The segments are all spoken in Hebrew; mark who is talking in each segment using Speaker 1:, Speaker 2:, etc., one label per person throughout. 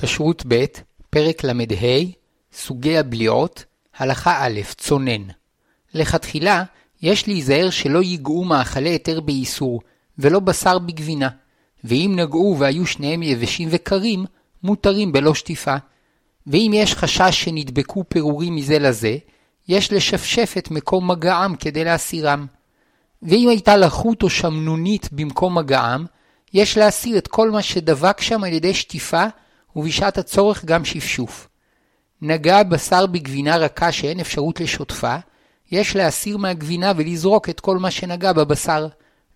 Speaker 1: כשרות ב', פרק ל"ה, סוגי הבליעות, הלכה א', צונן. לכתחילה, יש להיזהר שלא ייגעו מאכלי היתר באיסור, ולא בשר בגבינה, ואם נגעו והיו שניהם יבשים וקרים, מותרים בלא שטיפה. ואם יש חשש שנדבקו פירורים מזה לזה, יש לשפשף את מקום מגעם כדי להסירם. ואם הייתה לחות או שמנונית במקום מגעם, יש להסיר את כל מה שדבק שם על ידי שטיפה, ובשעת הצורך גם שפשוף. נגע בשר בגבינה רכה שאין אפשרות לשוטפה, יש להסיר מהגבינה ולזרוק את כל מה שנגע בבשר,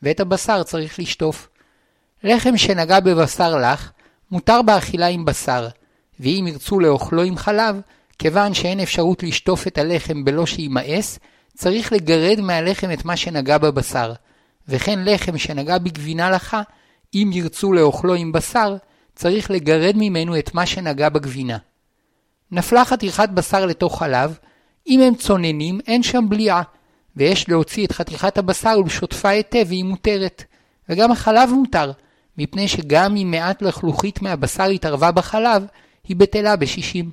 Speaker 1: ואת הבשר צריך לשטוף. לחם שנגע בבשר לח, מותר באכילה עם בשר, ואם ירצו לאוכלו עם חלב, כיוון שאין אפשרות לשטוף את הלחם בלא שימאס, צריך לגרד מהלחם את מה שנגע בבשר, וכן לחם שנגע בגבינה לחה, אם ירצו לאוכלו עם בשר, צריך לגרד ממנו את מה שנגע בגבינה. נפלה חתיכת בשר לתוך חלב, אם הם צוננים, אין שם בליעה, ויש להוציא את חתיכת הבשר ולשוטפה היטב והיא מותרת. וגם החלב מותר, מפני שגם אם מעט לחלוכית מהבשר התערבה בחלב, היא בטלה בשישים.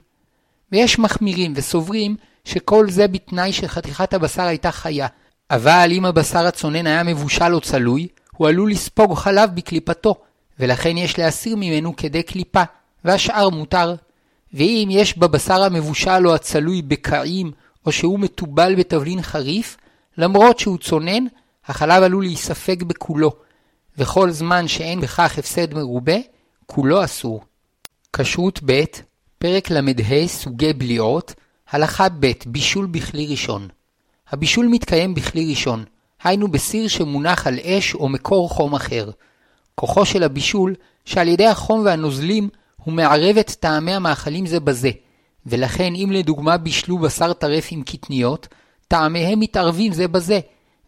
Speaker 1: ויש מחמירים וסוברים שכל זה בתנאי שחתיכת הבשר הייתה חיה, אבל אם הבשר הצונן היה מבושל או צלוי, הוא עלול לספוג חלב בקליפתו, ולכן יש להסיר ממנו כדי קליפה, והשאר מותר. ואם יש בבשר המבושל או הצלוי בקעים, או שהוא מתובל בתבלין חריף, למרות שהוא צונן, החלב עלול להיספג בכולו, וכל זמן שאין בכך הפסד מרובה, כולו אסור. כשרות ב', פרק ל"ה סוגי בליעות, הלכה ב' בישול בכלי ראשון. הבישול מתקיים בכלי ראשון, היינו בסיר שמונח על אש או מקור חום אחר. כוחו של הבישול, שעל ידי החום והנוזלים הוא מערב את טעמי המאכלים זה בזה, ולכן אם לדוגמה בישלו בשר טרף עם קטניות, טעמיהם מתערבים זה בזה,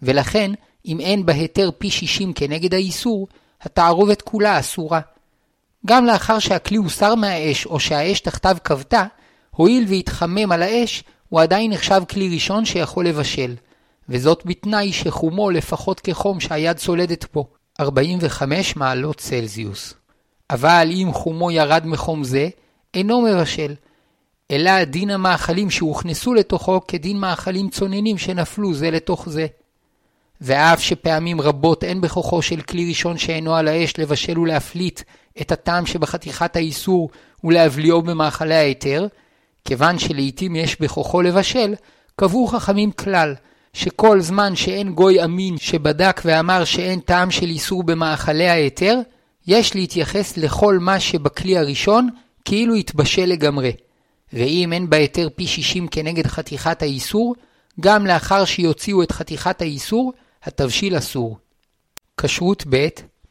Speaker 1: ולכן אם אין בהיתר פי שישים כנגד האיסור, התערובת כולה אסורה. גם לאחר שהכלי הוסר מהאש או שהאש תחתיו כבתה, הואיל והתחמם על האש, הוא עדיין נחשב כלי ראשון שיכול לבשל, וזאת בתנאי שחומו לפחות כחום שהיד סולדת פה, 45 מעלות צלזיוס. אבל אם חומו ירד מחום זה, אינו מבשל, אלא דין המאכלים שהוכנסו לתוכו כדין מאכלים צוננים שנפלו זה לתוך זה. ואף שפעמים רבות אין בכוחו של כלי ראשון שאינו על האש לבשל ולהפליט את הטעם שבחתיכת האיסור ולהבליעו במאכלי ההיתר, כיוון שלעיתים יש בכוחו לבשל, קבעו חכמים כלל, שכל זמן שאין גוי אמין שבדק ואמר שאין טעם של איסור במאכלי ההיתר, יש להתייחס לכל מה שבכלי הראשון כאילו התבשל לגמרי. ואם אין בהיתר פי שישים כנגד חתיכת האיסור, גם לאחר שיוציאו את חתיכת האיסור, התבשיל אסור. כשרות ב',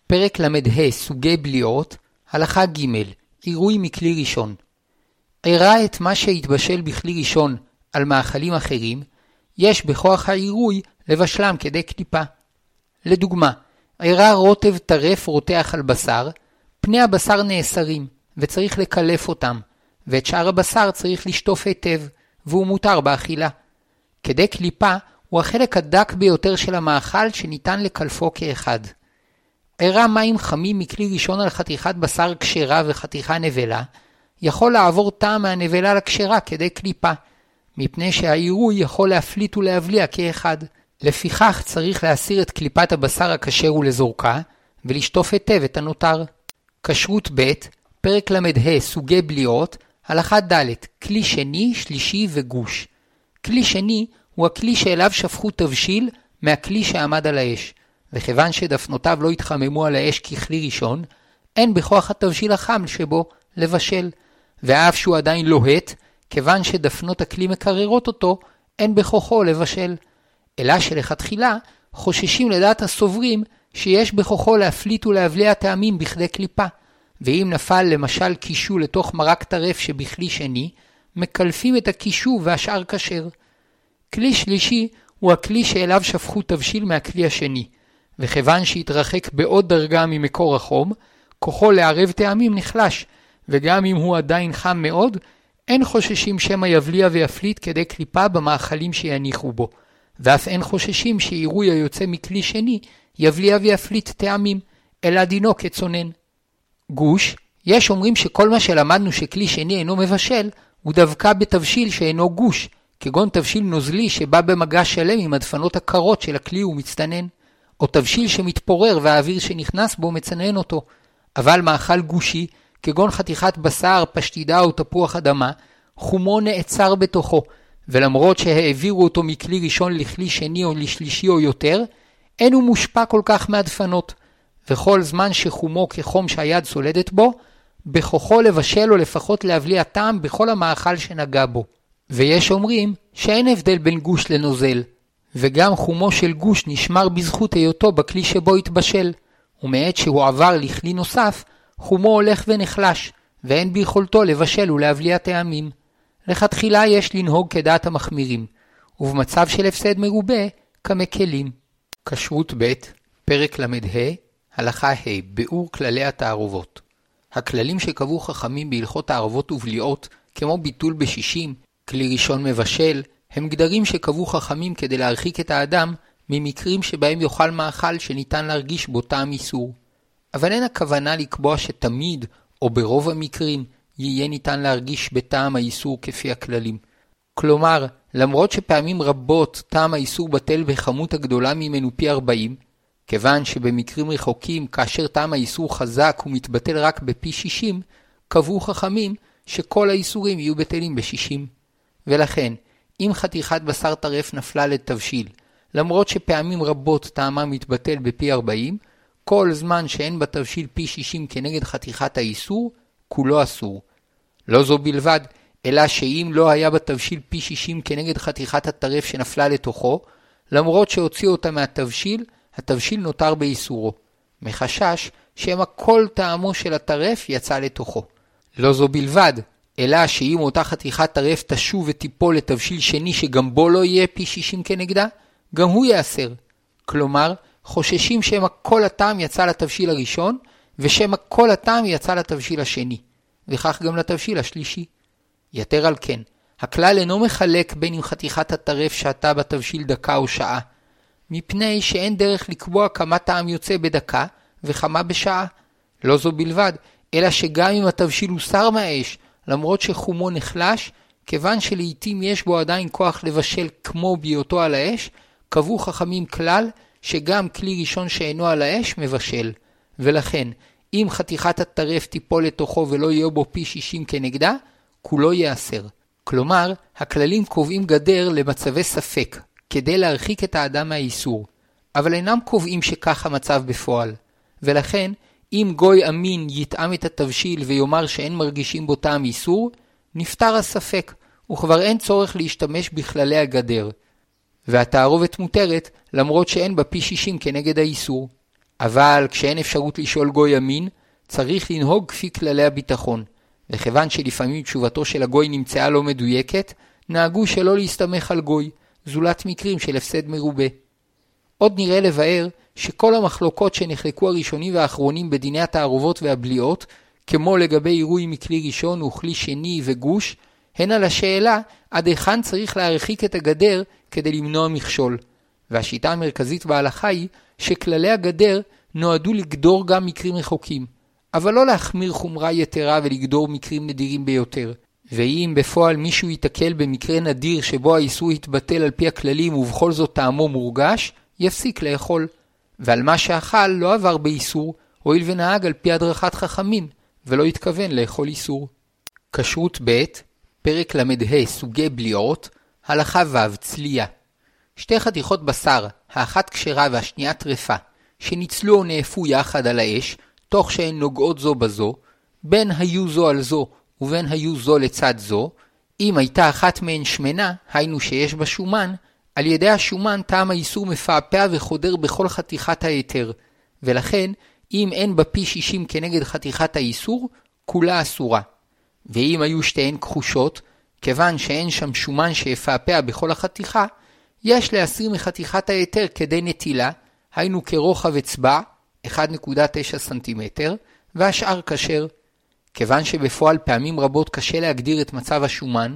Speaker 1: פרק ל"ה סוגי בליעות, הלכה ג', עירוי מכלי ראשון. אירע את מה שהתבשל בכלי ראשון על מאכלים אחרים, יש בכוח העירוי לבשלם כדי קליפה. לדוגמה, אירע רוטב טרף רותח על בשר, פני הבשר נאסרים, וצריך לקלף אותם, ואת שאר הבשר צריך לשטוף היטב, והוא מותר באכילה. כדי קליפה הוא החלק הדק ביותר של המאכל שניתן לקלפו כאחד. אירע מים חמים מכלי ראשון על חתיכת בשר כשרה וחתיכה נבלה, יכול לעבור טעם מהנבלה לכשרה כדי קליפה, מפני שהעירוי יכול להפליט ולהבליע כאחד. לפיכך צריך להסיר את קליפת הבשר הכשר ולזורקה, ולשטוף היטב את הנותר. כשרות ב', פרק ל"ה סוגי בליעות, הלכה ד', כלי שני, שלישי וגוש. כלי שני הוא הכלי שאליו שפכו תבשיל מהכלי שעמד על האש, וכיוון שדפנותיו לא התחממו על האש ככלי ראשון, אין בכוח התבשיל החם שבו לבשל, ואף שהוא עדיין לוהט, כיוון שדפנות הכלי מקררות אותו, אין בכוחו לבשל. אלא שלכתחילה חוששים לדעת הסוברים שיש בכוחו להפליט ולהבליע טעמים בכדי קליפה, ואם נפל למשל קישו לתוך מרק טרף שבכלי שני, מקלפים את הקישו והשאר כשר. כלי שלישי הוא הכלי שאליו שפכו תבשיל מהכלי השני, וכיוון שהתרחק בעוד דרגה ממקור החום, כוחו לערב טעמים נחלש, וגם אם הוא עדיין חם מאוד, אין חוששים שמא יבליע ויפליט כדי קליפה במאכלים שיניחו בו, ואף אין חוששים שעירוי היוצא מכלי שני יבליע ויפליט טעמים, אלא דינו כצונן. גוש, יש אומרים שכל מה שלמדנו שכלי שני אינו מבשל, הוא דווקא בתבשיל שאינו גוש, כגון תבשיל נוזלי שבא במגע שלם עם הדפנות הקרות של הכלי ומצטנן, או תבשיל שמתפורר והאוויר שנכנס בו מצנן אותו. אבל מאכל גושי, כגון חתיכת בשר, פשטידה או תפוח אדמה, חומו נעצר בתוכו, ולמרות שהעבירו אותו מכלי ראשון לכלי שני או לשלישי או יותר, אין הוא מושפע כל כך מהדפנות. וכל זמן שחומו כחום שהיד סולדת בו, בכוחו לבשל או לפחות להבליע טעם בכל המאכל שנגע בו. ויש אומרים שאין הבדל בין גוש לנוזל, וגם חומו של גוש נשמר בזכות היותו בכלי שבו התבשל, ומעת שהוא עבר לכלי נוסף, חומו הולך ונחלש, ואין ביכולתו לבשל ולהבליע טעמים. לכתחילה יש לנהוג כדעת המחמירים, ובמצב של הפסד מרובה, כמקלים. כשרות ב', פרק ל"ה, הלכה ה', ביאור כללי התערובות. הכללים שקבעו חכמים בהלכות תערובות ובליעות, כמו ביטול בשישים, כלי ראשון מבשל, הם גדרים שקבעו חכמים כדי להרחיק את האדם ממקרים שבהם יאכל מאכל שניתן להרגיש בו טעם איסור. אבל אין הכוונה לקבוע שתמיד, או ברוב המקרים, יהיה ניתן להרגיש בטעם האיסור כפי הכללים. כלומר, למרות שפעמים רבות טעם האיסור בטל בכמות הגדולה ממנו פי 40, כיוון שבמקרים רחוקים, כאשר טעם האיסור חזק ומתבטל רק בפי 60, קבעו חכמים שכל האיסורים יהיו בטלים ב-60. ולכן, אם חתיכת בשר טרף נפלה לתבשיל, למרות שפעמים רבות טעמה מתבטל בפי 40, כל זמן שאין בתבשיל פי 60 כנגד חתיכת האיסור, כולו אסור. לא זו בלבד, אלא שאם לא היה בתבשיל פי 60 כנגד חתיכת הטרף שנפלה לתוכו, למרות שהוציאו אותה מהתבשיל, התבשיל נותר באיסורו, מחשש שמא כל טעמו של הטרף יצא לתוכו. לא זו בלבד, אלא שאם אותה חתיכת טרף תשוב ותיפול לתבשיל שני שגם בו לא יהיה פי 60 כנגדה, גם הוא ייאסר. כלומר, חוששים שמא כל הטעם יצא לתבשיל הראשון, ושמא כל הטעם יצא לתבשיל השני, וכך גם לתבשיל השלישי. יתר על כן, הכלל אינו מחלק בין אם חתיכת הטרף שעתה בתבשיל דקה או שעה, מפני שאין דרך לקבוע כמה טעם יוצא בדקה וכמה בשעה. לא זו בלבד, אלא שגם אם התבשיל הוסר מהאש, למרות שחומו נחלש, כיוון שלעיתים יש בו עדיין כוח לבשל כמו בהיותו על האש, קבעו חכמים כלל שגם כלי ראשון שאינו על האש מבשל. ולכן, אם חתיכת הטרף תיפול לתוכו ולא יהיה בו פי שישים כנגדה, כולו ייאסר. כלומר, הכללים קובעים גדר למצבי ספק, כדי להרחיק את האדם מהאיסור, אבל אינם קובעים שכך המצב בפועל. ולכן, אם גוי אמין יטעם את התבשיל ויאמר שאין מרגישים בו טעם איסור, נפתר הספק, וכבר אין צורך להשתמש בכללי הגדר. והתערובת מותרת, למרות שאין בה פי שישים כנגד האיסור. אבל כשאין אפשרות לשאול גוי אמין, צריך לנהוג כפי כללי הביטחון, וכיוון שלפעמים תשובתו של הגוי נמצאה לא מדויקת, נהגו שלא להסתמך על גוי, זולת מקרים של הפסד מרובה. עוד נראה לבאר שכל המחלוקות שנחלקו הראשונים והאחרונים בדיני התערובות והבליעות, כמו לגבי עירוי מכלי ראשון וכלי שני וגוש, הן על השאלה עד היכן צריך להרחיק את הגדר כדי למנוע מכשול. והשיטה המרכזית בהלכה היא שכללי הגדר נועדו לגדור גם מקרים רחוקים, אבל לא להחמיר חומרה יתרה ולגדור מקרים נדירים ביותר. ואם בפועל מישהו ייתקל במקרה נדיר שבו האיסור יתבטל על פי הכללים ובכל זאת טעמו מורגש, יפסיק לאכול. ועל מה שאכל לא עבר באיסור, הואיל ונהג על פי הדרכת חכמים, ולא התכוון לאכול איסור. כשרות ב', פרק ל"ה סוגי בליעות, הלכה ו' צלייה. שתי חתיכות בשר, האחת כשרה והשנייה טרפה, שניצלו או נאפו יחד על האש, תוך שהן נוגעות זו בזו, בין היו זו על זו ובין היו זו לצד זו, אם הייתה אחת מהן שמנה, היינו שיש בה שומן, על ידי השומן טעם האיסור מפעפע וחודר בכל חתיכת ההיתר, ולכן, אם אין בה פי שישים כנגד חתיכת האיסור, כולה אסורה. ואם היו שתיהן כחושות, כיוון שאין שם שומן שיפעפע בכל החתיכה, יש להסיר מחתיכת ההיתר כדי נטילה, היינו כרוחב אצבע, 1.9 סנטימטר, והשאר כשר. כיוון שבפועל פעמים רבות קשה להגדיר את מצב השומן,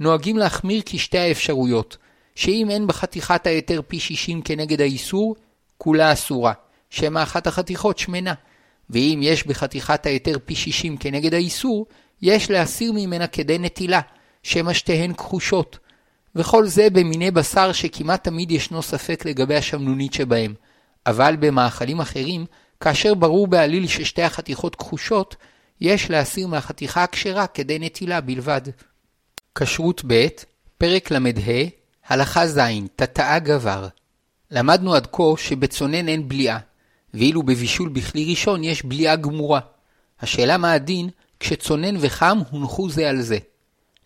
Speaker 1: נוהגים להחמיר כשתי האפשרויות, שאם אין בחתיכת ההיתר פי 60 כנגד האיסור, כולה אסורה, שמא אחת החתיכות שמנה, ואם יש בחתיכת ההיתר פי 60 כנגד האיסור, יש להסיר ממנה כדי נטילה, שמא שתיהן כחושות. וכל זה במיני בשר שכמעט תמיד ישנו ספק לגבי השמנונית שבהם. אבל במאכלים אחרים, כאשר ברור בעליל ששתי החתיכות כחושות, יש להסיר מהחתיכה הכשרה כדי נטילה בלבד. כשרות ב', פרק ל"ה, הלכה ז', תתאה גבר. למדנו עד כה שבצונן אין בליעה, ואילו בבישול בכלי ראשון יש בליעה גמורה. השאלה מה הדין כשצונן וחם הונחו זה על זה.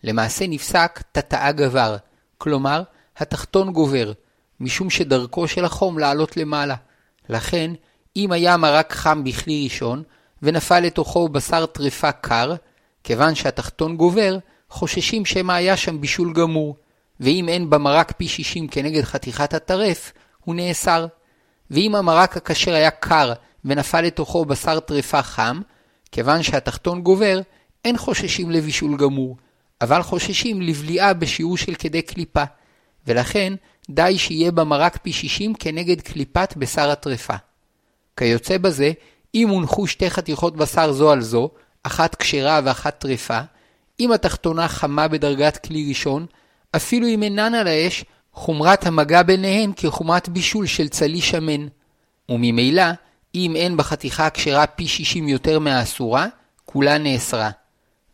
Speaker 1: למעשה נפסק תתאה גבר, כלומר, התחתון גובר, משום שדרכו של החום לעלות למעלה. לכן, אם היה מרק חם בכלי ראשון, ונפל לתוכו בשר טרפה קר, כיוון שהתחתון גובר, חוששים שמא היה שם בישול גמור, ואם אין במרק פי שישים כנגד חתיכת הטרף, הוא נאסר. ואם המרק הכשר היה קר ונפל לתוכו בשר טרפה חם, כיוון שהתחתון גובר, אין חוששים לבישול גמור, אבל חוששים לבליעה בשיעור של כדי קליפה, ולכן די שיהיה במרק פי שישים כנגד קליפת בשר הטרפה. כיוצא בזה, אם הונחו שתי חתיכות בשר זו על זו, אחת כשרה ואחת טרפה, אם התחתונה חמה בדרגת כלי ראשון, אפילו אם אינן על האש, חומרת המגע ביניהן כחומרת בישול של צלי שמן. וממילא, אם אין בחתיכה הכשרה פי שישים יותר מהאסורה, כולה נאסרה.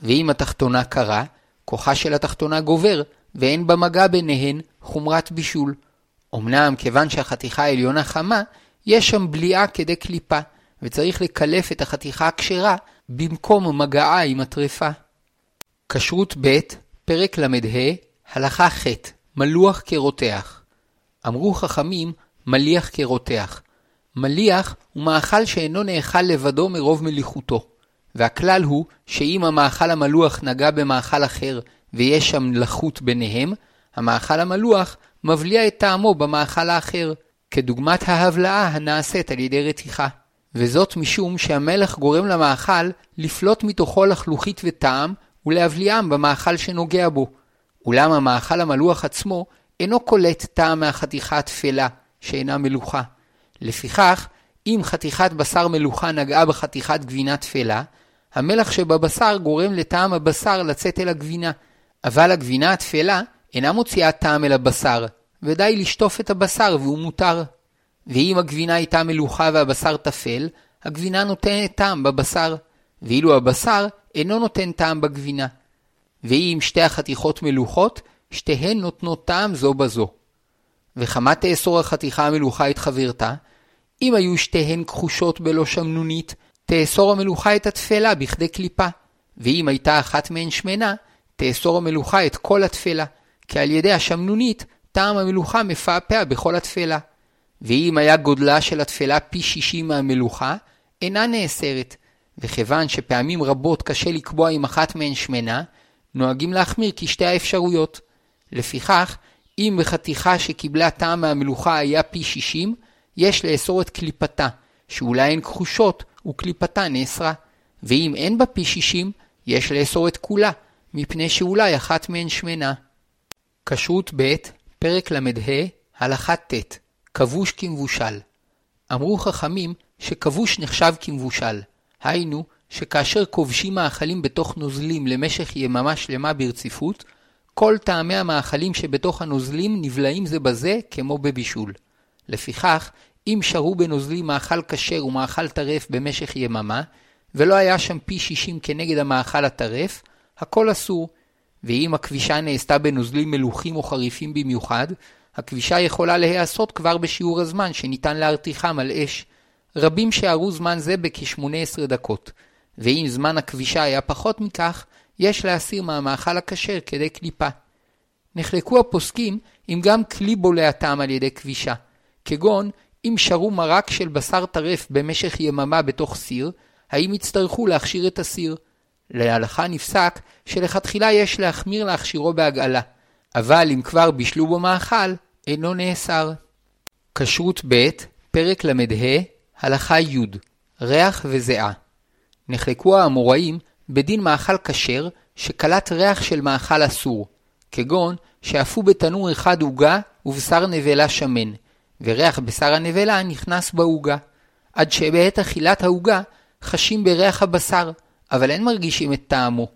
Speaker 1: ואם התחתונה קרה, כוחה של התחתונה גובר, ואין במגע ביניהן חומרת בישול. אמנם כיוון שהחתיכה העליונה חמה, יש שם בליעה כדי קליפה, וצריך לקלף את החתיכה הכשרה במקום מגעה עם הטרפה. כשרות ב', פרק ל"ה, הלכה ח', מלוח כרותח. אמרו חכמים, מליח כרותח. מליח הוא מאכל שאינו נאכל לבדו מרוב מליחותו. והכלל הוא שאם המאכל המלוח נגע במאכל אחר ויש שם לחות ביניהם, המאכל המלוח מבליע את טעמו במאכל האחר, כדוגמת ההבלעה הנעשית על ידי רתיחה. וזאת משום שהמלח גורם למאכל לפלוט מתוכו לחלוכית וטעם ולהבליעם במאכל שנוגע בו. אולם המאכל המלוח עצמו אינו קולט טעם מהחתיכה התפלה, שאינה מלוכה. לפיכך, אם חתיכת בשר מלוכה נגעה בחתיכת גבינה תפלה, המלח שבבשר גורם לטעם הבשר לצאת אל הגבינה, אבל הגבינה התפלה אינה מוציאה טעם אל הבשר, ודי לשטוף את הבשר והוא מותר. ואם הגבינה הייתה מלוכה והבשר טפל, הגבינה נותנת טעם בבשר, ואילו הבשר אינו נותן טעם בגבינה. ואם שתי החתיכות מלוכות, שתיהן נותנות טעם זו בזו. וכמה תאסור החתיכה המלוכה את חברתה? אם היו שתיהן כחושות בלא שמנונית, תאסור המלוכה את התפלה בכדי קליפה, ואם הייתה אחת מהן שמנה, תאסור המלוכה את כל התפלה, כי על ידי השמנונית טעם המלוכה מפעפע בכל התפלה. ואם היה גודלה של התפלה פי שישים מהמלוכה, אינה נאסרת, וכיוון שפעמים רבות קשה לקבוע אם אחת מהן שמנה, נוהגים להחמיר כשתי האפשרויות. לפיכך, אם בחתיכה שקיבלה טעם מהמלוכה היה פי שישים, יש לאסור את קליפתה, שאולי הן כחושות וקליפתה נאסרה, ואם אין בה פי שישים, יש לאסור את כולה, מפני שאולי אחת מהן שמנה. כשרות ב', פרק ל"ה, הלכה ט', כבוש כמבושל. אמרו חכמים שכבוש נחשב כמבושל, היינו שכאשר כובשים מאכלים בתוך נוזלים למשך יממה שלמה ברציפות, כל טעמי המאכלים שבתוך הנוזלים נבלעים זה בזה כמו בבישול. לפיכך, אם שרו בנוזלים מאכל כשר ומאכל טרף במשך יממה, ולא היה שם פי שישים כנגד המאכל הטרף, הכל אסור. ואם הכבישה נעשתה בנוזלים מלוכים או חריפים במיוחד, הכבישה יכולה להיעשות כבר בשיעור הזמן שניתן להרתיחם על אש. רבים שערו זמן זה בכ-18 דקות, ואם זמן הכבישה היה פחות מכך, יש להסיר מהמאכל הכשר כדי קליפה. נחלקו הפוסקים אם גם כלי בולע טעם על ידי כבישה, כגון אם שרו מרק של בשר טרף במשך יממה בתוך סיר, האם יצטרכו להכשיר את הסיר? להלכה נפסק שלכתחילה יש להחמיר להכשירו בהגעלה, אבל אם כבר בישלו בו מאכל, אינו נאסר. כשרות ב', פרק ל"ה, הלכה י', ריח וזיעה. נחלקו האמוראים בדין מאכל כשר שקלט ריח של מאכל אסור, כגון שאפו בתנור אחד עוגה ובשר נבלה שמן, וריח בשר הנבלה נכנס בעוגה, עד שבעת אכילת העוגה חשים בריח הבשר, אבל אין מרגישים את טעמו.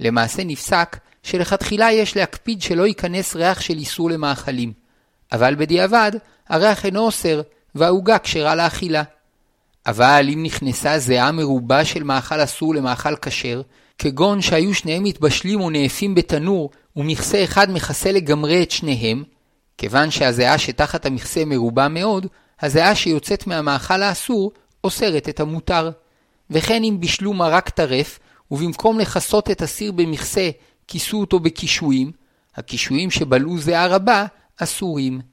Speaker 1: למעשה נפסק שלכתחילה יש להקפיד שלא ייכנס ריח של איסור למאכלים. אבל בדיעבד, הריח אינו אוסר, והעוגה כשרה לאכילה. אבל אם נכנסה זיעה מרובה של מאכל אסור למאכל כשר, כגון שהיו שניהם מתבשלים ונאפים בתנור, ומכסה אחד מכסה לגמרי את שניהם, כיוון שהזיעה שתחת המכסה מרובה מאוד, הזיעה שיוצאת מהמאכל האסור אוסרת את המותר. וכן אם בישלו מרק טרף, ובמקום לכסות את הסיר במכסה, כיסו אותו בקישואים, הקישואים שבלעו זיעה רבה אסורים.